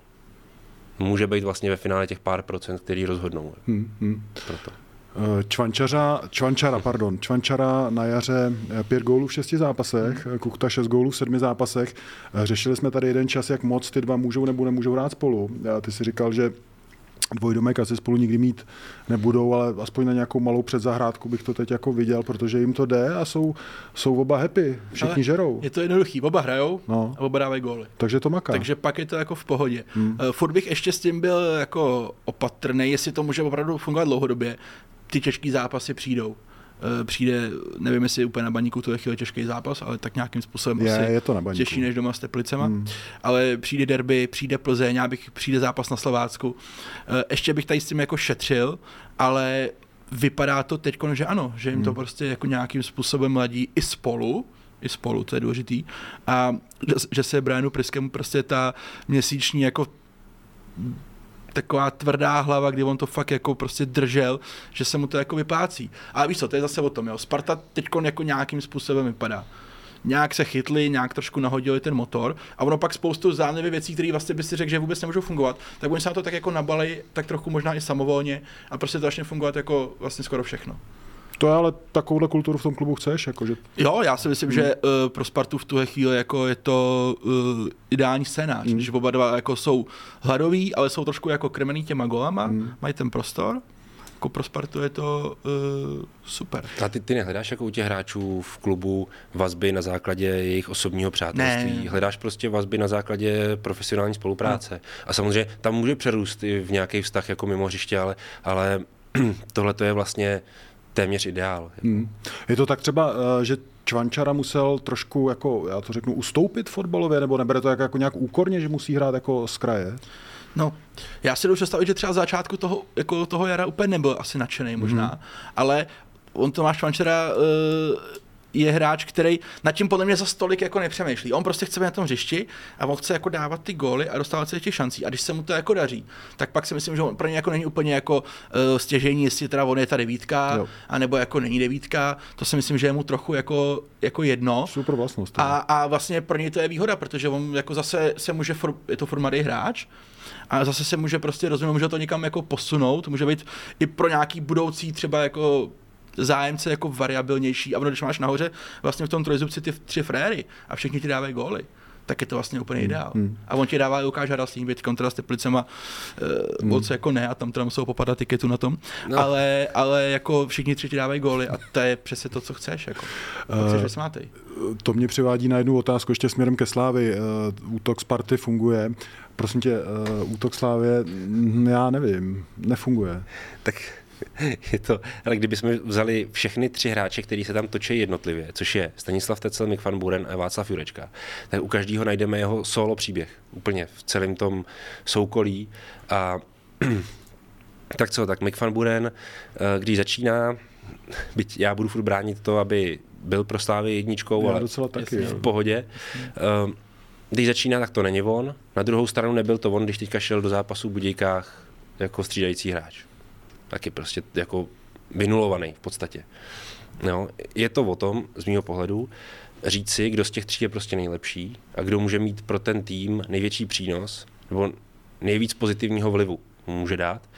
Může být vlastně ve finále těch pár procent, který rozhodnou. Hmm. Hmm. Proto. Eh, Čvančařa, Čvančara, pardon, Čvančara na jaře eh, pět gólů v šesti zápasech, hmm. Kuchta šest gólů v sedmi zápasech. Eh, Řešili jsme tady jeden čas, jak moc ty dva můžou nebo nemůžou hrát spolu. Ty si říkal, že dvojdomek asi spolu nikdy mít nebudou, ale aspoň na nějakou malou předzahrádku bych to teď jako viděl, protože jim to jde a jsou, jsou oba happy, všichni ale žerou. Je to jednoduchý, oba hrajou no. a oba dávají góly. Takže to maká. Takže pak je to jako v pohodě. Hmm. Uh, furt bych ještě s tím byl jako opatrný, jestli to může opravdu fungovat dlouhodobě. Ty těžké zápasy přijdou. Eh, přijde, nevím, jestli úplně na baníku to je chvíli těžký zápas, ale tak nějakým způsobem je, asi je to na baníku. těžší než doma s Teplicema. Hmm. Ale přijde derby, přijde Plzeň, bych přijde zápas na Slovácku. Eh, ještě bych tady s tím jako šetřil, ale vypadá to teď, že ano, že jim to hmm. prostě jako nějakým způsobem ladí i spolu, i spolu, to je důležitý. A že se Brianu Priskemu prostě ta měsíční jako taková tvrdá hlava, kdy on to fakt jako prostě držel, že se mu to jako vyplácí. A víš co, to je zase o tom, jo. Sparta teď jako nějakým způsobem vypadá nějak se chytli, nějak trošku nahodili ten motor a ono pak spoustu zánlivých věcí, které vlastně by si řekl, že vůbec nemůžou fungovat, tak oni se na to tak jako nabali, tak trochu možná i samovolně a prostě to začne fungovat jako vlastně skoro všechno. To je ale takovouhle kulturu v tom klubu chceš? Jako, že... Jo, já si myslím, hmm. že uh, pro Spartu v tuhle chvíli jako je to uh, ideální scénář, hmm. když oba dva jako jsou hladoví, ale jsou trošku jako krmený těma golama, hmm. mají ten prostor jako pro Spartu je to uh, super. A ty, ty nehledáš jako u těch hráčů v klubu vazby na základě jejich osobního přátelství. Ne. Hledáš prostě vazby na základě profesionální spolupráce. No. A samozřejmě tam může přerůst i v nějaký vztah jako mimo hřiště, ale, ale tohle to je vlastně téměř ideál. Hmm. Je to tak třeba, eh, že Čvančara musel trošku, jako, já to řeknu, ustoupit fotbalově, nebo nebere to jako, jako nějak úkorně, že musí hrát jako z kraje? No, já si dovedu představit, že třeba z začátku toho, jako toho jara úplně nebyl asi nadšený možná, hmm. ale on Tomáš Čvančara uh, je hráč, který nad tím podle mě za stolik jako nepřemýšlí. On prostě chce být na tom hřišti a on chce jako dávat ty góly a dostávat se těch šancí. A když se mu to jako daří, tak pak si myslím, že on pro ně jako není úplně jako uh, stěžení, jestli teda on je ta devítka, jo. anebo jako není devítka. To si myslím, že je mu trochu jako, jako jedno. Super vlastnost. A, a, vlastně pro ně to je výhoda, protože on jako zase se může, for, je to formadý hráč, a zase se může prostě rozumět, může to někam jako posunout, může být i pro nějaký budoucí třeba jako zájemce jako variabilnější a když máš nahoře vlastně v tom trojzubci ty tři fréry a všichni ti dávají góly, tak je to vlastně úplně hmm, ideál. Hmm. A on ti dává Lukáš Haraslín, být kontra s Teplicema, uh, hmm. jako ne, a tam teda musou popadat tiketu na tom, no. ale, ale jako všichni tři ti dávají góly a to je přesně to, co chceš. Jako. Uh, chceš vysmátej. To mě přivádí na jednu otázku ještě směrem ke Slávy. Uh, útok Sparty funguje. Prosím tě, uh, útok Slávě, hm, já nevím, nefunguje. Tak je to, ale kdybychom vzali všechny tři hráče, kteří se tam točí jednotlivě, což je Stanislav Tecel, Mik van Buren a Václav Jurečka, tak u každého najdeme jeho solo příběh. Úplně v celém tom soukolí. A tak co, tak Mik van Buren, eh, když začíná, byť já budu furt bránit to, aby byl pro Slávy jedničkou, já ale docela taky, v pohodě. Uh, když začíná, tak to není on. Na druhou stranu nebyl to on, když teďka šel do zápasu v Budějkách jako střídající hráč taky prostě jako vynulovaný v podstatě. No, je to o tom, z mého pohledu, říct si, kdo z těch tří je prostě nejlepší a kdo může mít pro ten tým největší přínos nebo nejvíc pozitivního vlivu může dát.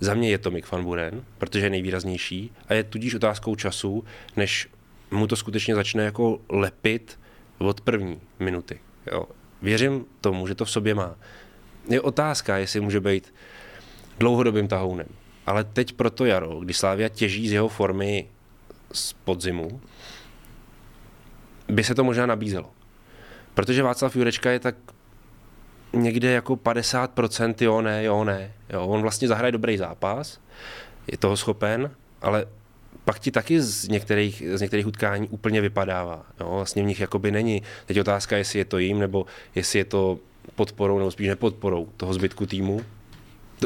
Za mě je to Mick van Buren, protože je nejvýraznější a je tudíž otázkou času, než mu to skutečně začne jako lepit od první minuty. Jo. Věřím tomu, že to v sobě má. Je otázka, jestli může být dlouhodobým tahounem. Ale teď pro to jaro, kdy Slávia těží z jeho formy z podzimu, by se to možná nabízelo. Protože Václav Jurečka je tak někde jako 50% jo, ne, jo, ne. Jo, on vlastně zahraje dobrý zápas, je toho schopen, ale pak ti taky z některých, z některých utkání úplně vypadává. Jo? Vlastně v nich jakoby není. Teď otázka, jestli je to jim, nebo jestli je to podporou, nebo spíš nepodporou toho zbytku týmu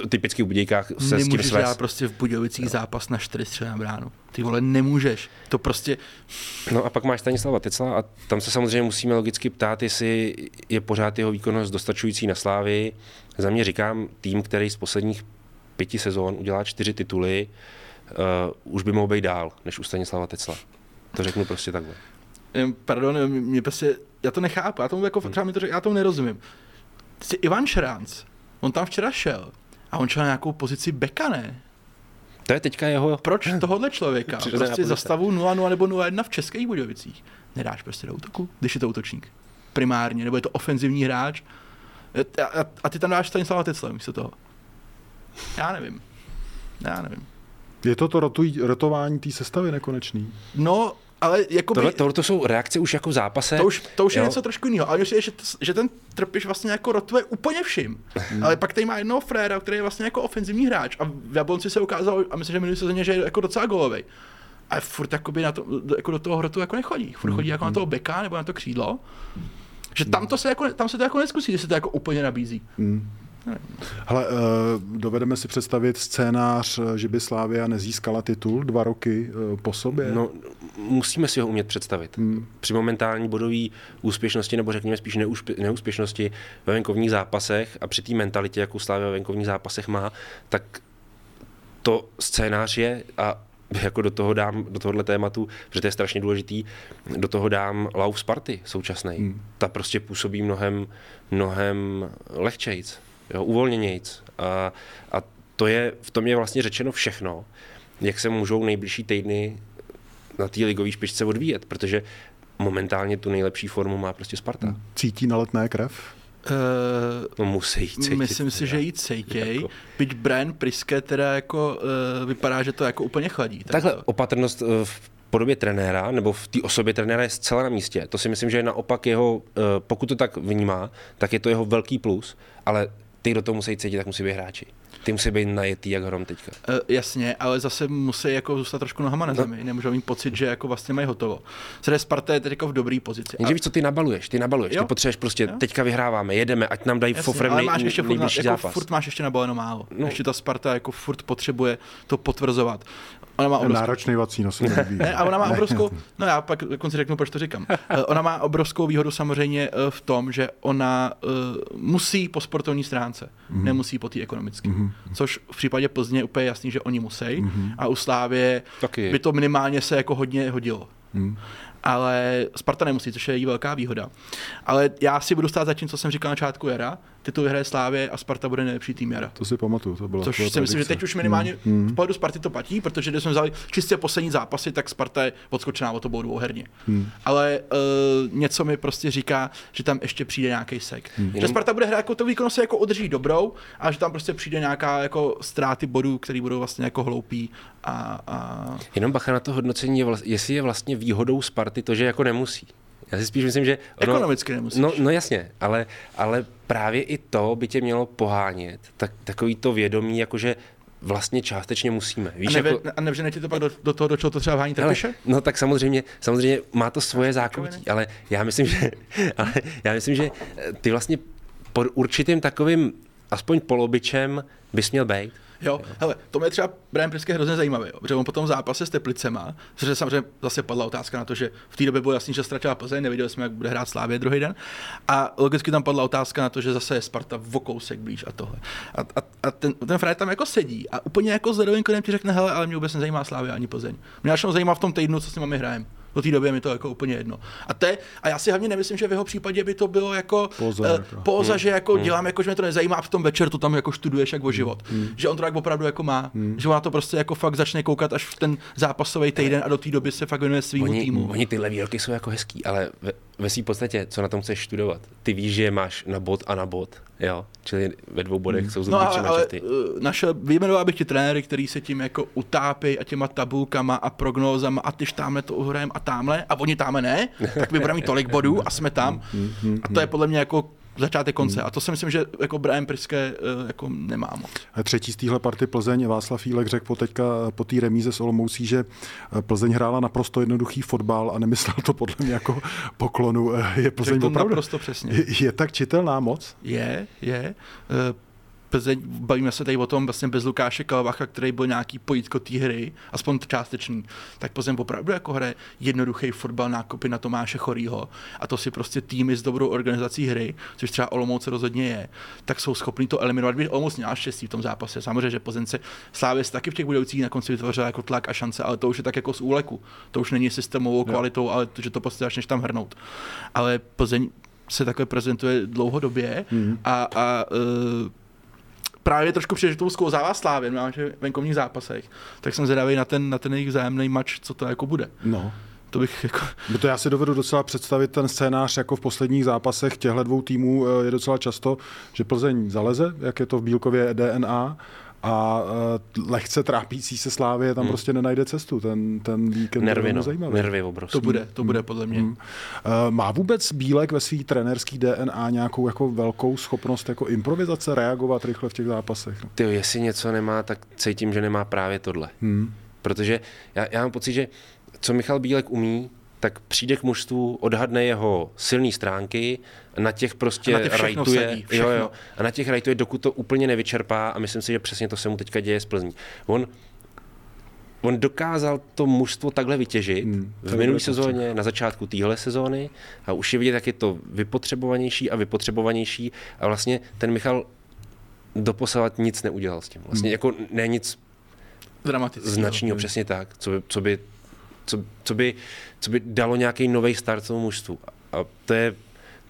typicky v Budějkách se nemůžeš s tím svést. prostě v Budějovicích no. zápas na čtyři střely na bránu. Ty vole, nemůžeš. To prostě... No a pak máš Stanislava Tecla a tam se samozřejmě musíme logicky ptát, jestli je pořád jeho výkonnost dostačující na slávy. Za mě říkám, tým, který z posledních pěti sezón udělá čtyři tituly, uh, už by mohl být dál, než u Stanislava Tecla. To řeknu prostě takhle. Pardon, mě prostě, já to nechápu, já tomu jako, třeba mi to řek, já tomu nerozumím. Ivan Šránc, on tam včera šel, a on šel na nějakou pozici beka, ne? To je teďka jeho... Proč tohohle člověka prostě pozice. za stavu 0-0 nebo 0-1 v Českých Budějovicích nedáš prostě do útoku, když je to útočník? Primárně, nebo je to ofenzivní hráč a, a, a ty tam dáš Stanislava Tecla místo toho. Já nevím. Já nevím. Je to to rotuj, rotování té sestavy nekonečný? No, ale jako Tohle, tohle to jsou reakce už jako v zápase. To už, to už je něco trošku jiného. Ale myslím, že, že ten trpiš vlastně jako rotuje úplně vším. Mhm. Ale pak tady má jednoho fréra, který je vlastně jako ofenzivní hráč. A v Jablonci se ukázalo, a myslím, že minulý sezóně, že je jako docela golový. Ale furt jakoby na to, jako do toho hrotu jako nechodí. Furt chodí jako na toho beka nebo na to křídlo. Že tam, to se jako, tam se to jako neskusí, že se to jako úplně nabízí. Hele, eh, dovedeme si představit scénář, eh, že by Slávia nezískala titul dva roky eh, po sobě? No, musíme si ho umět představit. Hmm. Při momentální bodové úspěšnosti, nebo řekněme spíš neúspě, neúspěšnosti ve venkovních zápasech a při té mentalitě, jakou Slávia ve venkovních zápasech má, tak to scénář je a jako do toho dám, do tohohle tématu, protože to je strašně důležitý, do toho dám Lau Sparty současný. Hmm. Ta prostě působí mnohem, mnohem lehčejc, jo, uvolněnějc. A, a to je, v tom je vlastně řečeno všechno, jak se můžou nejbližší týdny na té ligové špičce odvíjet, protože momentálně tu nejlepší formu má prostě Sparta. Cítí na letné krev? Uh, No musí jí cítit. Myslím si, teda. že jí cejtěj. Jako. Byť Brian Priske teda jako uh, vypadá, že to jako úplně chladí. Tak Takhle to, opatrnost eh, v podobě trenéra nebo v té osobě trenéra je zcela na místě. To si myslím, že je naopak jeho, eh, pokud to tak vnímá, tak je to jeho velký plus, ale ty, kdo to musí cítit, tak musí být hráči. Ty musí být najetý jak hrom teďka. Uh, jasně, ale zase musí jako zůstat trošku nohama No. na zemi. Nemůžou mít pocit, že jako vlastně mají hotovo. Zde Sparta je teď jako v dobré pozici. Jenže víš, co ty nabaluješ? Ty nabaluješ, Jo. ty potřebuješ prostě, Jo. teďka vyhráváme, jedeme, ať nám dají Jasně, fofrem ale nej, máš ještě furt, na, jako zápas. furt máš ještě nabaleno málo. No. No. Ještě ta Sparta jako furt potřebuje to potvrzovat. Ona má obrovskou, Náročný vací se ne, a ona má obrovskou, no já pak dokonce řeknu, proč to říkám. Eh, Ona má obrovskou výhodu samozřejmě eh, v tom, že ona uh, musí po sportovní stránce, Mhm. mm-hmm. nemusí po té ekonomické. Mm-hmm. Což v případě Plzně je úplně jasný, že oni musí. Mhm. Mm-hmm. A u Slávě by to minimálně se jako hodně hodilo. Mm. Ale Sparta nemusí, což je její velká výhoda. Ale já si budu stát za tím, co jsem říkal na začátku jara. Titul vyhraje Slávě a Sparta bude nejlepší tým jara. To si pamatuju, to bylo Což si myslím, že teď už minimálně Hmm. v pohledu Sparty to platí, protože když jsme vzali čistě poslední zápasy, tak Sparta je odskočená o to bylo dvouherně. Hmm. Ale uh, něco mi prostě říká, že tam ještě přijde nějaký sek. Hmm. Že Sparta bude hrát jako to výkon se jako udrží dobrou a že tam prostě přijde nějaká jako ztráty bodů, které budou vlastně jako hloupý a, a Jenom bacha na to hodnocení, je jestli je vlastně výhodou Sparty to, že jako nemusí. Já si spíš myslím, že... Ono, Ekonomicky nemusíš. No, no jasně, ale, ale právě i to by tě mělo pohánět. Tak, takový to vědomí, jakože vlastně částečně musíme. Víš, a, neve, jako, a ti to pak do, do toho, do čeho to třeba Hele, trpiše? no tak samozřejmě, samozřejmě má to svoje zákoutí, ale já myslím, že, ale já myslím, že eh, ty vlastně pod určitým takovým aspoň polobičem bys měl být. Jo, hele, to mě třeba Brian Priske hrozně zajímavý, jo, protože on po tom zápase s Teplicema, protože samozřejmě zase padla otázka na to, že v té době bylo jasný, že ztratila Plzeň, neviděli jsme, jak bude hrát Slávě druhý den. A logicky tam padla otázka na to, že zase je Sparta v kousek blíž a tohle. A, a, a ten, ten Frajer tam jako sedí a úplně jako s ti řekne, hele, ale mě vůbec nezajímá Slávě ani Plzeň. Mě až zajímá v tom týdnu, co s nimi hrajeme. Do té doby je mi to jako úplně jedno. A, te, a já si hlavně nemyslím, že v jeho případě by to bylo jako Póza, eh, jako. póza že jako dělám, jako, že mě to nezajímá a v tom večer to tam jako studuješ jak o život. Že on to tak opravdu jako má. Že ona to prostě jako fakt začne koukat až v ten zápasový týden a do té doby se fakt věnuje svýmu Oni, týmu. oni tyhle výroky jsou jako hezký, ale ve, ve své podstatě, co na tom chceš studovat? Ty víš, že je máš na bod a na bod, jo? Čili ve dvou bodech jsou No ale, ale eh, naše, vyjmenoval bych ti trenéry, který se tím jako utápí a těma tabulkama a prognózama a tyž tamhle to uhrajem a tamhle a oni tamhle ne, tak my budeme mít tolik bodů a jsme tam. A to je podle mě jako začátek konce. A to si myslím, že jako Brian Priske eh, jako nemá moc. A Třetí z téhle party Plzeň Václav Fílek řekl po teďka po té remíze s Olomoucí, že eh, Plzeň hrála naprosto jednoduchý fotbal a nemyslel to podle mě jako poklonu. Eh, Je Plzeň opravdu? naprosto přesně. Je, je tak čitelná moc? Je, je. Plzeň, bavíme se tady o tom vlastně bez Lukáše Kalvacha, který byl nějaký pojítko té hry, aspoň částečný, tak Plzeň opravdu jako hraje jednoduchý fotbal nákupy na Tomáše Chorýho a to si prostě týmy s dobrou organizací hry, což třeba Olomouc rozhodně je, tak jsou schopní to eliminovat, když Olomouc měla štěstí v tom zápase. Samozřejmě, že Plzeň se Slávě taky v těch budoucích na konci vytvořila jako tlak a šance, ale to už je tak jako z úleku. To už není systémovou kvalitou, ale to, že to prostě začneš tam hrnout. Ale Plzeň se takhle prezentuje dlouhodobě Mhm. a, a uh, právě trošku to sklouzává Slávě na venkovních zápasech, tak jsem zvědavý na ten, na ten jejich vzájemný mač, co to jako bude. No. To bych jako... Bo to já si dovedu docela představit ten scénář jako v posledních zápasech těchto dvou týmů eh, je docela často, že Plzeň zaleze, jak je to v Bílkově DNA, a uh, lehce trápící se Slávě tam hmm. prostě nenajde cestu. Ten, ten víkend nervy, no, zajímavý. Nervy obrovský. To bude, to bude podle mě. Hmm. Uh, má vůbec Bílek ve svý trenerský DNA nějakou jako velkou schopnost jako improvizace, reagovat rychle v těch zápasech? No? Ty, jestli něco nemá, tak cítím, že nemá právě tohle. Hmm. Protože já, já mám pocit, že co Michal Bílek umí, tak přijde k mužstvu, odhadne jeho silné stránky, na těch prostě a na rajtuje, sadí, jo, jo, a na těch rajtuje, dokud to úplně nevyčerpá a myslím si, že přesně to se mu teďka děje z Plzní. On, on dokázal to mužstvo takhle vytěžit hmm, v minulé sezóně, na začátku téhle sezóny a už je vidět, jak je to vypotřebovanější a vypotřebovanější a vlastně ten Michal doposavat nic neudělal s tím. Vlastně hmm. jako ne nic značního, přesně tak, co by, co by co, co, by, co by dalo nějaký nový start tomu mužstvu. A to je,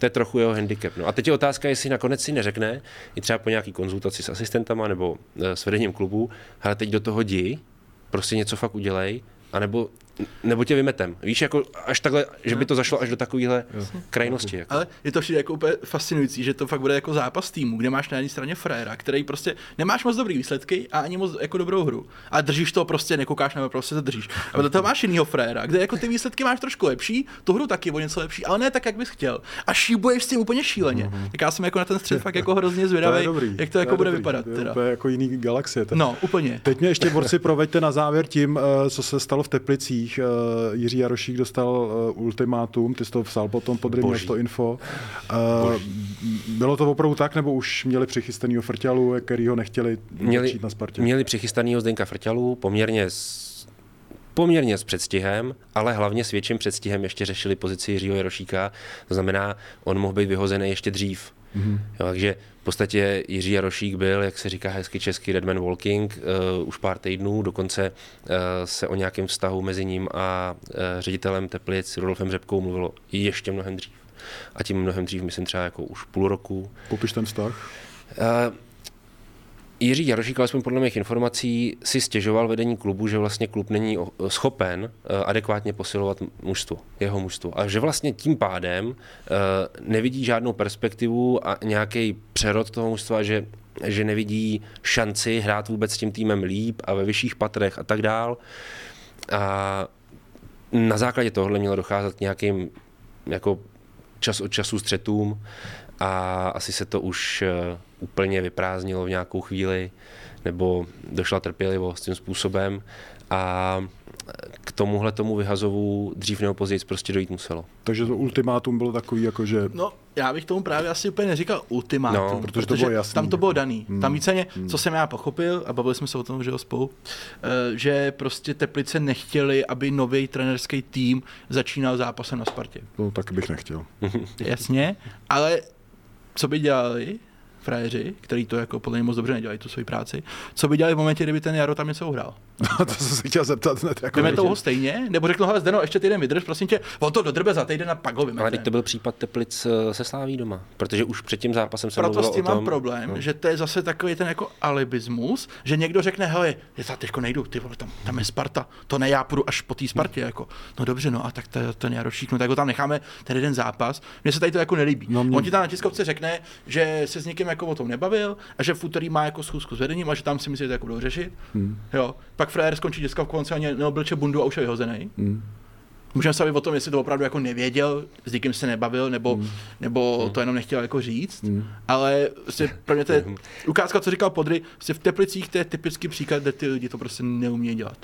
to je trochu jeho handicap. No. A teď je otázka, jestli nakonec si neřekne, i třeba po nějaký konzultaci s asistentama nebo eh, s vedením klubu, ale teď do toho jdi, prostě něco fakt udělej, anebo nebo tě vymetem. Víš, jako až takhle, že by to zašlo až do takovéhle krajnosti. Jako. Ale je to vždy jako úplně fascinující, že to fakt bude jako zápas týmu, kde máš na jedné straně fréra, který prostě nemáš moc dobrý výsledky a ani moc jako dobrou hru. A držíš to prostě, nekoukáš nebo prostě to držíš. A vedle toho máš jinýho fréra, kde jako ty výsledky máš trošku lepší, tu hru taky o něco lepší, ale ne tak, jak bys chtěl. A šíbuješ s tím úplně šíleně. Mm-hmm. Tak já jsem jako na ten střed fakt jako hrozně zvědavý, jak to, to jako bude dobrý. vypadat. To je teda. jako jiný galaxie. Teda. No, úplně. Teď mě ještě borci proveďte na závěr tím, eh, co se stalo v Teplicích eh, Jiří Jarošík dostal uh, ultimátum, ty jsi to psal potom pod to info. Uh, bylo to opravdu tak, nebo už měli přichystanýho Frťalu, který ho nechtěli měli, na Spartě? Měli přichystanýho Zdenka Frťalu, poměrně s poměrně s předstihem, ale hlavně s větším předstihem ještě řešili pozici Jiřího Jarošíka. To znamená, on mohl být vyhozený ještě dřív. Mm-hmm. Jo, takže v podstatě Jiří Jarošík byl, jak se říká hezky český Redman Walking, uh, už pár týdnů, dokonce uh, se o nějakém vztahu mezi ním a uh, ředitelem Teplic Rudolfem Řepkou mluvilo ještě mnohem dřív. A tím mnohem dřív, myslím třeba jako už půl roku. Popiš ten vztah. Uh, Jiří Jarošík, alespoň podle mých informací, si stěžoval vedení klubu, že vlastně klub není schopen eh, adekvátně posilovat mužstvo, jeho mužstvo. A že vlastně tím pádem eh, nevidí žádnou perspektivu a nějaký přerod toho mužstva, že, že nevidí šanci hrát vůbec s tím týmem líp a ve vyšších patrech a tak dál. A na základě tohohle mělo docházet nějakým jako čas od času střetům a asi se to už eh, úplně vyprázdnilo v nějakou chvíli, nebo došla trpělivost tím způsobem a k tomuhle tomu vyhazovu dřív nebo později prostě dojít muselo. Takže to ultimátum bylo takový, jako že... No, já bych tomu právě asi úplně neříkal ultimátum, no, protože, protože to bylo jasný. tam to bylo daný. Hmm. Tam víceméně, hmm. co jsem já pochopil, a bavili jsme se o tom, že ho spolu, eh, že prostě Teplice nechtěli, aby nový trenerský tým začínal zápasem na Spartě. No, tak bych nechtěl. Jasně, ale co by dělali, frajeři, který to jako podle mě moc dobře nedělají tu svoji práci, co by dělali v momentě, kdyby ten Jaro tam něco uhrál? to jsem se chtěl zeptat hned. Jako Vymetou ho stejně? Nebo řekl, hele, Zdeno, ještě týden vydrž, prosím tě, on to dodrbe za týden a pak ho vymete. Ale teď to byl případ Teplic eh, se Sláví doma, protože už před tím zápasem se Proto s tím tom, mám problém, no. že to je zase takový ten jako alibismus, že někdo řekne, hele, já za teďko nejdu, ty vole, tam, tam je Sparta, to ne, já půjdu až po té Spartě, jako. No dobře, no a tak to, ten Jarošík, no tak ho tam necháme ten jeden zápas. Mně se tady to jako nelíbí. No, mě... On ti tam na tiskovce řekne, že se s někým jako o tom nebavil a že v úterý má jako schůzku s vedením a že tam si myslí, že to jako budou řešit. Hmm. Jo. Pak frajer skončí konce ani neoblče bundu a už je vyhozený. Mm. Můžeme se o tom, jestli to opravdu jako nevěděl, s někým se nebavil, nebo, mm. nebo mm. to jenom nechtěl jako říct, mm. ale vlastně pro mě to je ukázka, co říkal Podry, vlastně v Teplicích to je typický příklad, kde ty lidi to prostě neumějí dělat.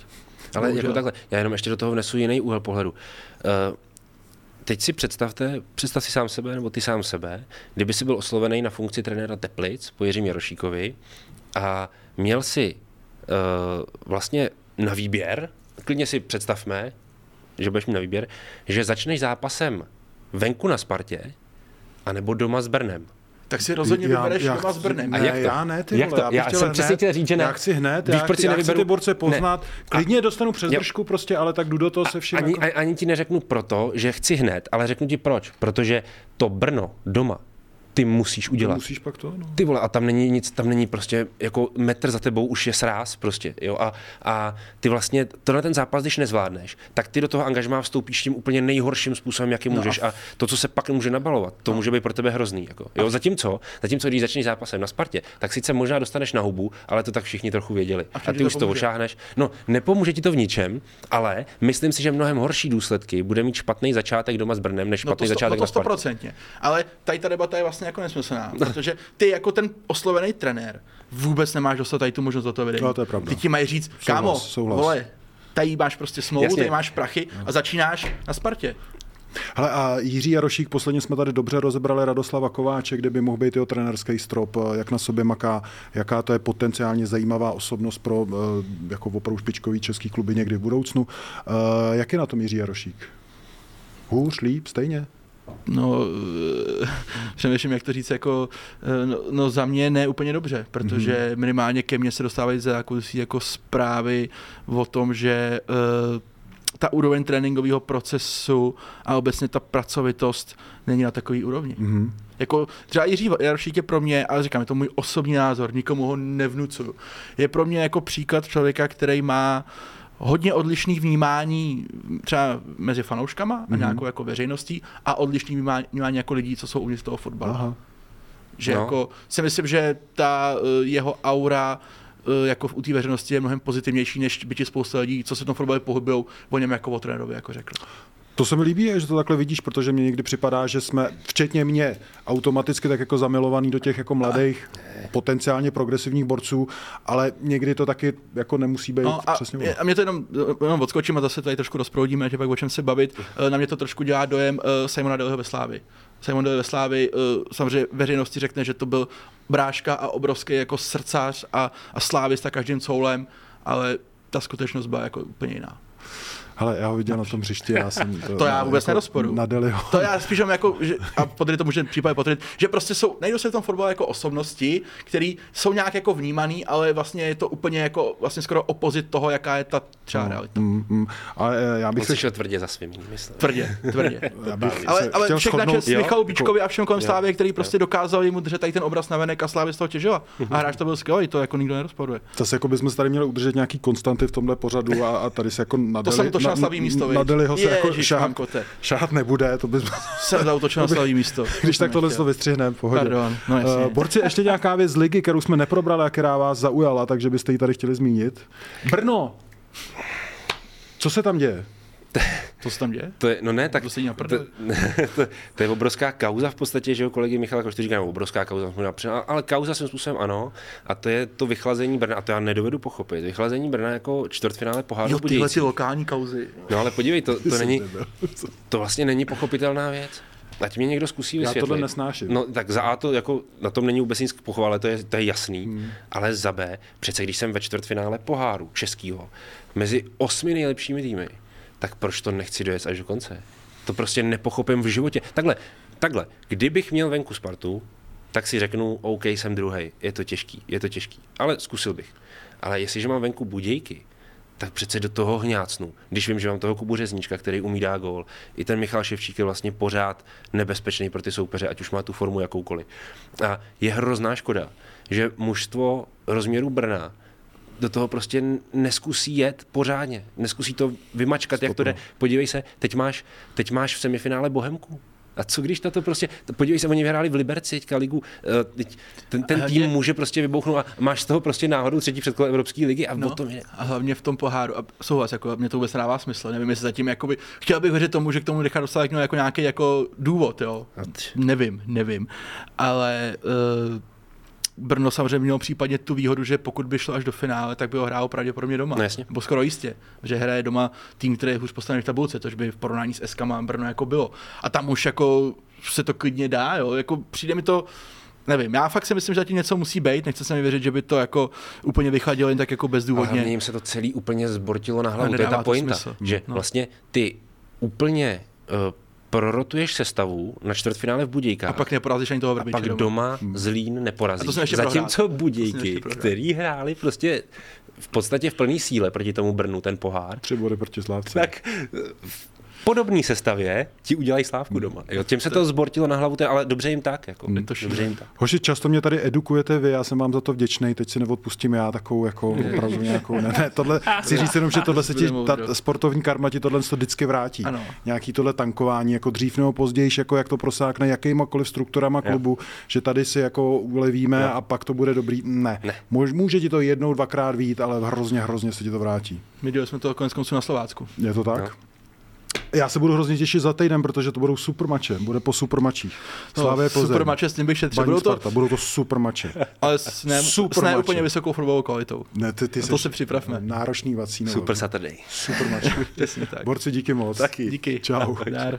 Ale jako takhle, já jenom ještě do toho vnesu jiný úhel pohledu. Uh, teď si představte, představ si sám sebe, nebo ty sám sebe, kdyby si byl oslovený na funkci trenéra Teplic po Jiřím Jarošíkovi a měl si vlastně na výběr, klidně si představme, že budeš mít na výběr, že začneš zápasem venku na Spartě, anebo doma s Brnem. Tak si rozhodně já, vybereš já, doma s Brnem. Ne, a jak to? já ne, ty jak vole, to? Já, já jsem přesně chtěl říct, že ne. Já chci hned, Víš, já, proč si já chci ty borce poznat. Ne. Klidně a, dostanu přes držku prostě, ale tak jdu do toho se vším. Ani, jako... ani ti neřeknu proto, že chci hned, ale řeknu ti proč. Protože to Brno doma ty musíš udělat. Musíš pak to, no. Ty vole, a tam není nic, tam není prostě jako metr za tebou už je sráz prostě, jo, a, a ty vlastně tenhle ten zápas, když nezvládneš, tak ty do toho angažmá vstoupíš tím úplně nejhorším způsobem, jaký No můžeš a to, co se pak může nabalovat, to může být pro tebe hrozný, jako, jo, zatímco, zatímco když začneš zápasem na Spartě, tak sice možná dostaneš na hubu, ale to tak všichni trochu věděli. A A, ty to už to ošáhneš. No, nepomůže ti to v ničem, ale myslím si, že mnohem horší důsledky bude mít špatný začátek doma s Brnem, než No špatný to, sto, no začátek to na Spartě. Ale tady ta debata je vlastně jako nesmyslná, protože ty jako ten oslovený trenér vůbec nemáš dostat tady tu možnost do toho vedení. No, to je pravda. Ty ti mají říct, Souhlas, kámo, souhlas. vole, tady máš prostě smlouvu, Jasně. tady máš prachy a začínáš na Spartě. Hele, a Jiří Jarošík, posledně jsme tady dobře rozebrali Radoslava Kováče, kde by mohl být jeho trenerský strop, jak na sobě maká, jaká to je potenciálně zajímavá osobnost pro eh, jako opravdu špičkový český kluby někdy v budoucnu. Eh, Jak je na tom Jiří Jarošík? Hůř, líp, stejně? No, eh, přemýšlím, jak to říct, jako, eh, no, no za mě ne úplně dobře, protože mm-hmm. minimálně ke mně se dostávají za jako, jako zprávy o tom, že uh, ta úroveň tréninkového procesu a obecně ta pracovitost není na takový úrovni. Mhm. Jako třeba Jiří Jarošík je pro mě, ale říkám, je to můj osobní názor, nikomu ho nevnucuju. Je pro mě jako příklad člověka, který má hodně odlišných vnímání třeba mezi fanouškama a Mhm. nějakou jako veřejností a odlišný vnímání, vnímání jako lidí, co jsou uvnitř toho fotbalu. Aha. Že No. jako si myslím, že ta eh, jeho aura eh, jako u té veřejnosti je mnohem pozitivnější, než by ti spousta lidí, co se v tom fotbale pohybují, o něm jako o trenérovi, jako řekl. To se mi líbí, že to takhle vidíš, protože mě někdy připadá, že jsme, včetně mě, automaticky tak jako zamilovaný do těch jako mladých, potenciálně progresivních borců, ale někdy to taky jako nemusí být No a, přesně mě- a mě to jenom, jenom odskočím a zase tady trošku rozproudíme, že pak o čem se bavit. Eh, Na mě to trošku dělá dojem uh, Simona Deleho ve Slávi. Simon Dele ve Slávi uh, samozřejmě veřejnosti řekne, že to byl bráška a obrovský jako srdcař a, a slávista každým coulem, ale ta skutečnost byla jako úplně jiná. Hele, já ho viděl na tom hřišti, já jsem To já vůbec nerozporuju. Na Deliho. To já spíš mám jako, že, a podry to může případně potvrdit, že prostě jsou, nejdou se v tom fotbale jako osobnosti, které jsou nějak jako vnímaný, ale vlastně je to úplně jako vlastně skoro opozit toho, jaká je ta třeba realita. Mm, mm. A eh, já bych On se šel tvrdě za svým, myslím. Tvrdě, tvrdě. já bych Ale, ale všechna čest Michalu Bíčkovi a všem kolem Slávě, který prostě dokázal jemu držet tady ten obraz na venek a Slávě z toho těžila. A hráč to byl skvělý, to jako nikdo nerozporuje. Zase jako bychom se tady měli udržet nějaký konstanty v tomhle pořadu a, a tady se jako na To jsem na slavý místo, na? Deliho se jako Mankote. šahat nebude, to bys, Jsem zautočil na slavý místo. když tak tohle to vystřihneme, pohodě. Pardon, no jasně. Eh, borci, ještě nějaká věc z ligy, kterou jsme neprobrali a která vás zaujala, takže byste ji tady chtěli zmínit. Brno! Co se tam děje? To se tam děje? To je, no ne, tak To na to, to, to, je obrovská kauza v podstatě, že jo, kolegy Michala Košty říká, no, obrovská kauza, ale kauza svým způsobem ano, a to je to vychlazení Brna, a to já nedovedu pochopit, vychlazení Brna jako čtvrtfinále poháru Jo, tyhle ty lokální kauzy. No ale podívej, to, to, není, to vlastně není pochopitelná věc. Ať mě někdo zkusí Já vysvětlit. tohle nesnáším. No tak za A to jako, na tom není vůbec nic k pochvále, to je, to je jasný, hmm. ale za B, přece když jsem ve čtvrtfinále poháru českýho, mezi osmi nejlepšími týmy, tak proč to nechci dojet až do konce? To prostě nepochopím v životě. Takhle, takhle, kdybych měl venku Spartu, tak si řeknu, OK, jsem druhý, je to těžký, je to těžký, ale zkusil bych. Ale jestliže mám venku Budějky, tak přece do toho hňácnu. Když vím, že mám toho Kubu Řezníčka, který umí dát gól, i ten Michal Ševčík je vlastně pořád nebezpečný pro ty soupeře, ať už má tu formu jakoukoliv. A je hrozná škoda, že mužstvo rozměru Brna do toho prostě neskusí jet pořádně, neskusí to vymačkat, jak to jde. Podívej se, teď máš, teď máš v semifinále Bohemku. A co když tato prostě, podívej se, oni vyhráli v Liberci teďka ligu, eh, teď ten, ten tým Hlavně- může prostě vybouchnout a máš z toho prostě náhodou třetí předkolo Evropské ligy a no. o tom je. a hlavně v tom poháru. A souhlas, jako mě to vůbec nedává smysl. Nevím, jestli zatím jakoby, chtěl bych věřit tomu, že k tomu nechá dostat jako, nějaký jako důvod, jo. Nevím, nevím. Ale uh, Brno samozřejmě mělo případně tu výhodu, že pokud by šlo až do finále, tak by ho hrál pravděpodobně doma. No jasně. Nebo skoro jistě, že hraje doma tým, který je hůř postavený v tabulce, což by v porovnání s SK Brno jako bylo. A tam už jako se to klidně dá, jo. Jako přijde mi to, nevím, já fakt si myslím, že zatím něco musí být, nechce se mi věřit, že by to jako úplně vychladilo jen tak jako A bezdůvodně. hlavně jim se to celý úplně zbortilo na hlavu. To je ta to pointa, smysl. že No. vlastně ty úplně uh, prorotuješ sestavu na čtvrtfinále v Budějkách. A pak neporazíš ani toho a Vrbiče pak doma. doma Zlín neporazíš. A to jsme ještě Zatímco prohrát. Budějky, který hráli prostě v podstatě v plné síle proti tomu Brnu ten pohár, Tři body proti Slávce. tak podobné sestavě ti udělají slávku doma. Jo, tím se to zbortilo na hlavu, ale dobře jim tak. Jako, to dobře jim tak. Hoši, často mě tady edukujete vy, já jsem vám za to vděčný, teď si neodpustím já takovou jako opravdu nějakou, ne, ne, tohle, chci říct jenom, že tohle se ti, ta sportovní karma ti tohle to vždycky vrátí. Ano. Nějaký tohle tankování, jako dřív nebo později, jako jak to prosákne jakýmakoliv strukturama klubu, že tady si jako ulevíme a pak to bude dobrý. Ne. Ne. Může, může ti to jednou, dvakrát vít, ale hrozně, hrozně se ti to vrátí. My dělali jsme to konec konců na Slovácku. Je to tak? No. Já se budu hrozně těšit za týden, protože to budou super mače. Bude po super mačích. Slávě Plzeň. No, super mače, s tím bych šetřil. Budou to, Sparta, budou to super mače. ale s ne, Super s ne úplně vysokou fotbalovou kvalitou. Ne, ty, ty to se připravme. Náročný vacíno. Super Saturday. Super mače. Přesně tak. Borci, díky moc. Taky. Díky. Čau. Dár.